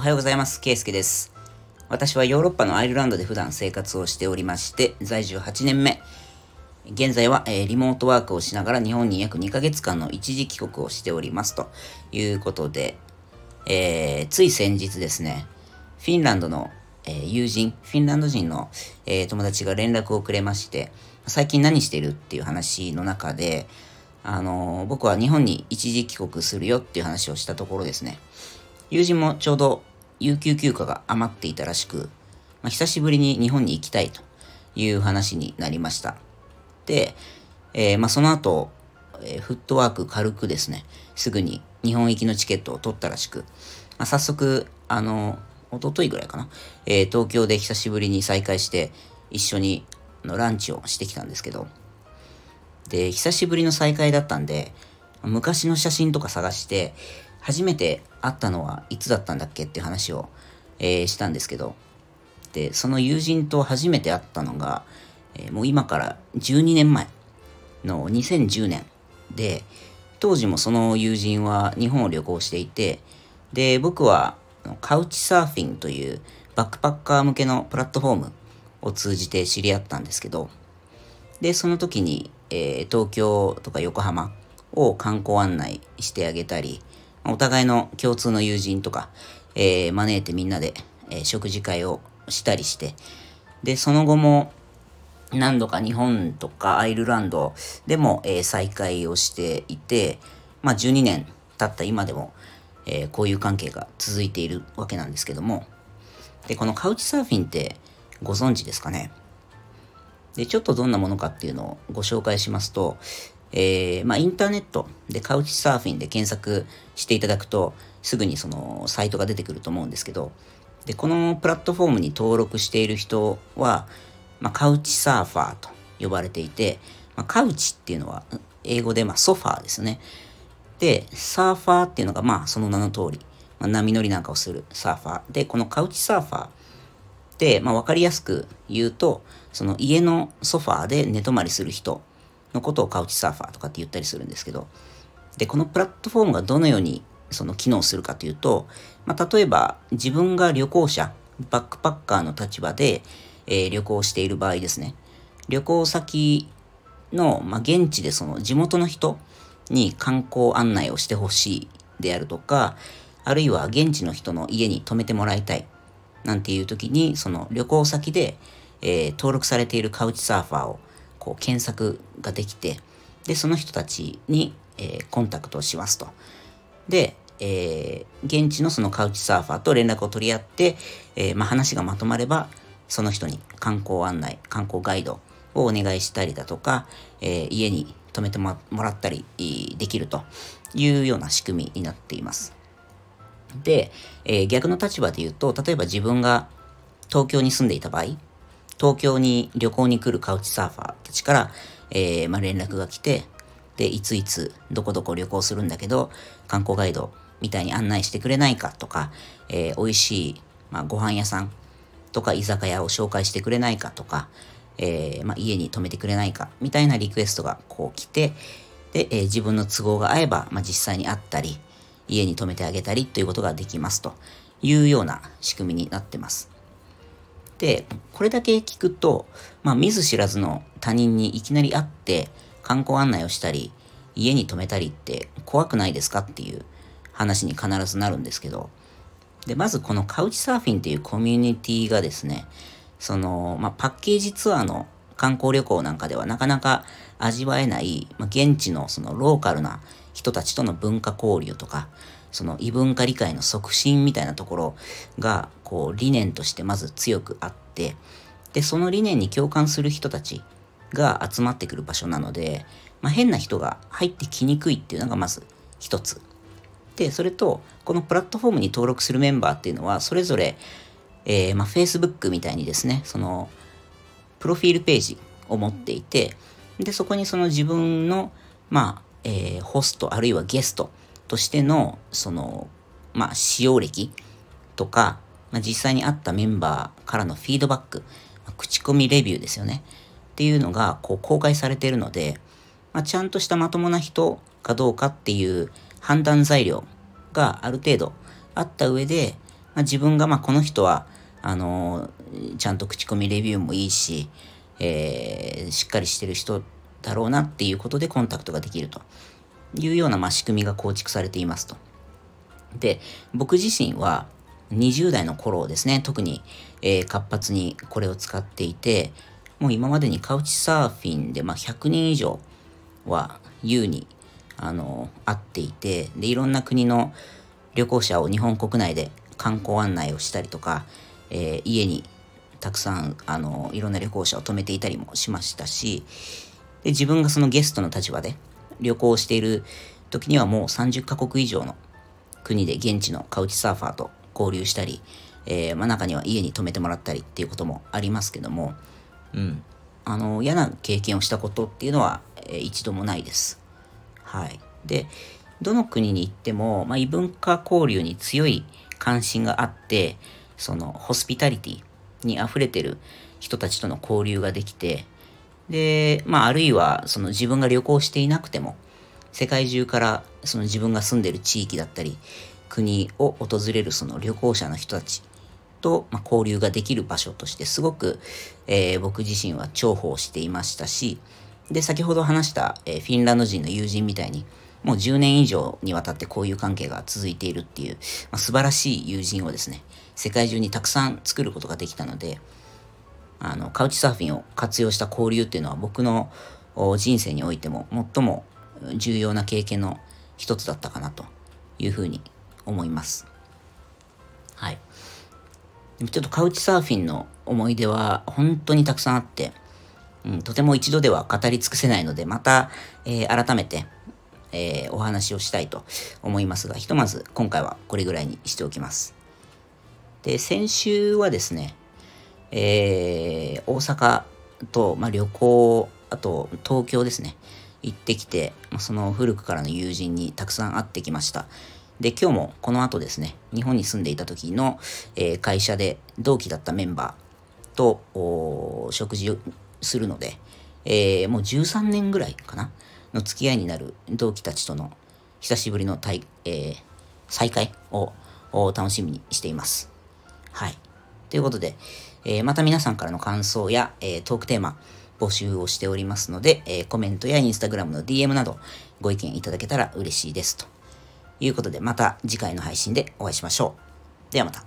おはようございます。ケイスケです。私はヨーロッパのアイルランドで普段生活をしておりまして、在住8年目。現在は、えー、リモートワークをしながら日本に約2ヶ月間の一時帰国をしておりますということで、えー、つい先日ですね、フィンランドの、えー、友人、フィンランド人の、え友達が連絡をくれまして、最近何してるっていう話の中で、あの僕は日本に一時帰国するよっていう話をしたところですね、友人もちょうど有給休暇が余っていたらしく、まあ、久しぶりに日本に行きたいという話になりました。で、えー、まあ、その後、えー、フットワーク軽くですね、すぐに日本行きのチケットを取ったらしく、まあ、早速、あの、一昨日ぐらいかな、えー、東京で久しぶりに再会して、一緒にのランチをしてきたんですけど、で、久しぶりの再会だったんで、昔の写真とか探して、初めて会ったのはいつだったんだっけっていう話を、えー、したんですけど、で、その友人と初めて会ったのが、えー、もう今から12年前の2010年で、当時もその友人は日本を旅行していて、で、僕はカウチサーフィンというバックパッカー向けのプラットフォームを通じて知り合ったんですけど、で、その時に、えー、東京とか横浜を観光案内してあげたり、お互いの共通の友人とか、えー、招いてみんなで、えー、食事会をしたりして、で、その後も何度か日本とかアイルランドでも、えー、再会をしていて、まあ12年経った今でも、えー、こういう関係が続いているわけなんですけども、で、このカウチサーフィンってご存知ですかね？で、ちょっとどんなものかっていうのをご紹介しますと、えー、まあ、インターネットでカウチサーフィンで検索していただくと、すぐにそのサイトが出てくると思うんですけど、で、このプラットフォームに登録している人は、まあ、カウチサーファーと呼ばれていて、まあ、カウチっていうのは英語でまあソファーですね。で、サーファーっていうのがまあその名の通り、まあ、波乗りなんかをするサーファー。で、このカウチサーファーって、まあ、わかりやすく言うと、その家のソファーで寝泊まりする人のことをカウチサーファーとかって言ったりするんですけど、で、このプラットフォームがどのようにその機能するかというと、まあ、例えば自分が旅行者、バックパッカーの立場で、えー、旅行している場合ですね、旅行先の、まあ、現地でその地元の人に観光案内をしてほしいであるとか、あるいは現地の人の家に泊めてもらいたいなんていう時に、その旅行先で、えー、登録されているカウチサーファーをこう検索ができて、で、その人たちに、えー、コンタクトをしますと。で、えー、現地のそのカウチサーファーと連絡を取り合って、えー、まあ、話がまとまれば、その人に観光案内、観光ガイドをお願いしたりだとか、えー、家に泊めてもらったりできるというような仕組みになっています。で、え逆の立場で言うと、例えば自分が東京に住んでいた場合、東京に旅行に来るカウチサーファーたちから、えー、まあ、連絡が来て、で、いついつ、どこどこ旅行するんだけど、観光ガイドみたいに案内してくれないかとか、えー、美味しい、まあ、ご飯屋さんとか居酒屋を紹介してくれないかとか、えー、まあ、家に泊めてくれないかみたいなリクエストがこう来て、で、えー、自分の都合が合えば、まあ、実際に会ったり、家に泊めてあげたりということができますというような仕組みになってます。で、これだけ聞くと、まあ、見ず知らずの他人にいきなり会って観光案内をしたり、家に泊めたりって怖くないですかっていう話に必ずなるんですけど、で、まずこのカウチサーフィンっていうコミュニティがですね、その、まあ、パッケージツアーの観光旅行なんかではなかなか味わえない、まあ、現地のそのローカルな人たちとの文化交流とか、その異文化理解の促進みたいなところが、こう、理念としてまず強くあって、で、その理念に共感する人たちが集まってくる場所なので、まあ、変な人が入ってきにくいっていうのがまず一つ。で、それと、このプラットフォームに登録するメンバーっていうのは、それぞれ、えー、まあ、Facebook みたいにですね、その、プロフィールページを持っていて、で、そこにその自分の、まあ、えー、ホストあるいはゲストとしての、その、まあ、使用歴とか、まあ、実際にあったメンバーからのフィードバック、まあ、口コミレビューですよね。っていうのが、こう、公開されているので、まあ、ちゃんとしたまともな人かどうかっていう判断材料がある程度あった上で、まあ、まあ、自分が、まあ、この人は、あのー、ちゃんと口コミレビューもいいし、えー、しっかりしてる人だろうなっていうことでコンタクトができるというような、まあ、仕組みが構築されていますと。で、僕自身は20代の頃ですね、特に、えー、活発にこれを使っていて、もう今までにカウチサーフィンで、まあ、100人以上は優に、あの、会っていて、で、いろんな国の旅行者を日本国内で観光案内をしたりとか、えー、家にたくさん、あの、いろんな旅行者を泊めていたりもしましたし、で、自分がそのゲストの立場で旅行している時にはもう30カ国以上の国で現地のカウチサーファーと交流したり、えー、まあ、中には家に泊めてもらったりっていうこともありますけども、うん。あの、嫌な経験をしたことっていうのは、えー、一度もないです。はい。で、どの国に行っても、まあ、異文化交流に強い関心があって、その、ホスピタリティに溢れてる人たちとの交流ができて、で、まあ、あるいは、その自分が旅行していなくても、世界中からその自分が住んでる地域だったり、国を訪れるその旅行者の人たちと、ま交流ができる場所としてすごく、えー、僕自身は重宝していましたし、で、先ほど話した、えー、フィンランド人の友人みたいに、もう10年以上にわたってこういう関係が続いているっていう、まあ、素晴らしい友人をですね、世界中にたくさん作ることができたので、あの、カウチサーフィンを活用した交流っていうのは僕の人生においても最も重要な経験の一つだったかなというふうに思います。はい。ちょっとカウチサーフィンの思い出は本当にたくさんあって、うん、とても一度では語り尽くせないので、また、えー、改めて、えー、お話をしたいと思いますが、ひとまず今回はこれぐらいにしておきます。で、先週はですね、えー、大阪と、まあ、旅行、あと東京ですね、行ってきて、その古くからの友人にたくさん会ってきました。で、今日もこの後ですね、日本に住んでいた時の、えー、会社で同期だったメンバーと食事をするので、えー、もう13年ぐらいかなの付き合いになる同期たちとの久しぶりの、えー、再会を楽しみにしています。はい。ということで、えー、また皆さんからの感想や、えー、トークテーマ募集をしておりますので、えー、コメントやインスタグラムの DM などご意見いただけたら嬉しいですと。いうことで、また次回の配信でお会いしましょう。ではまた。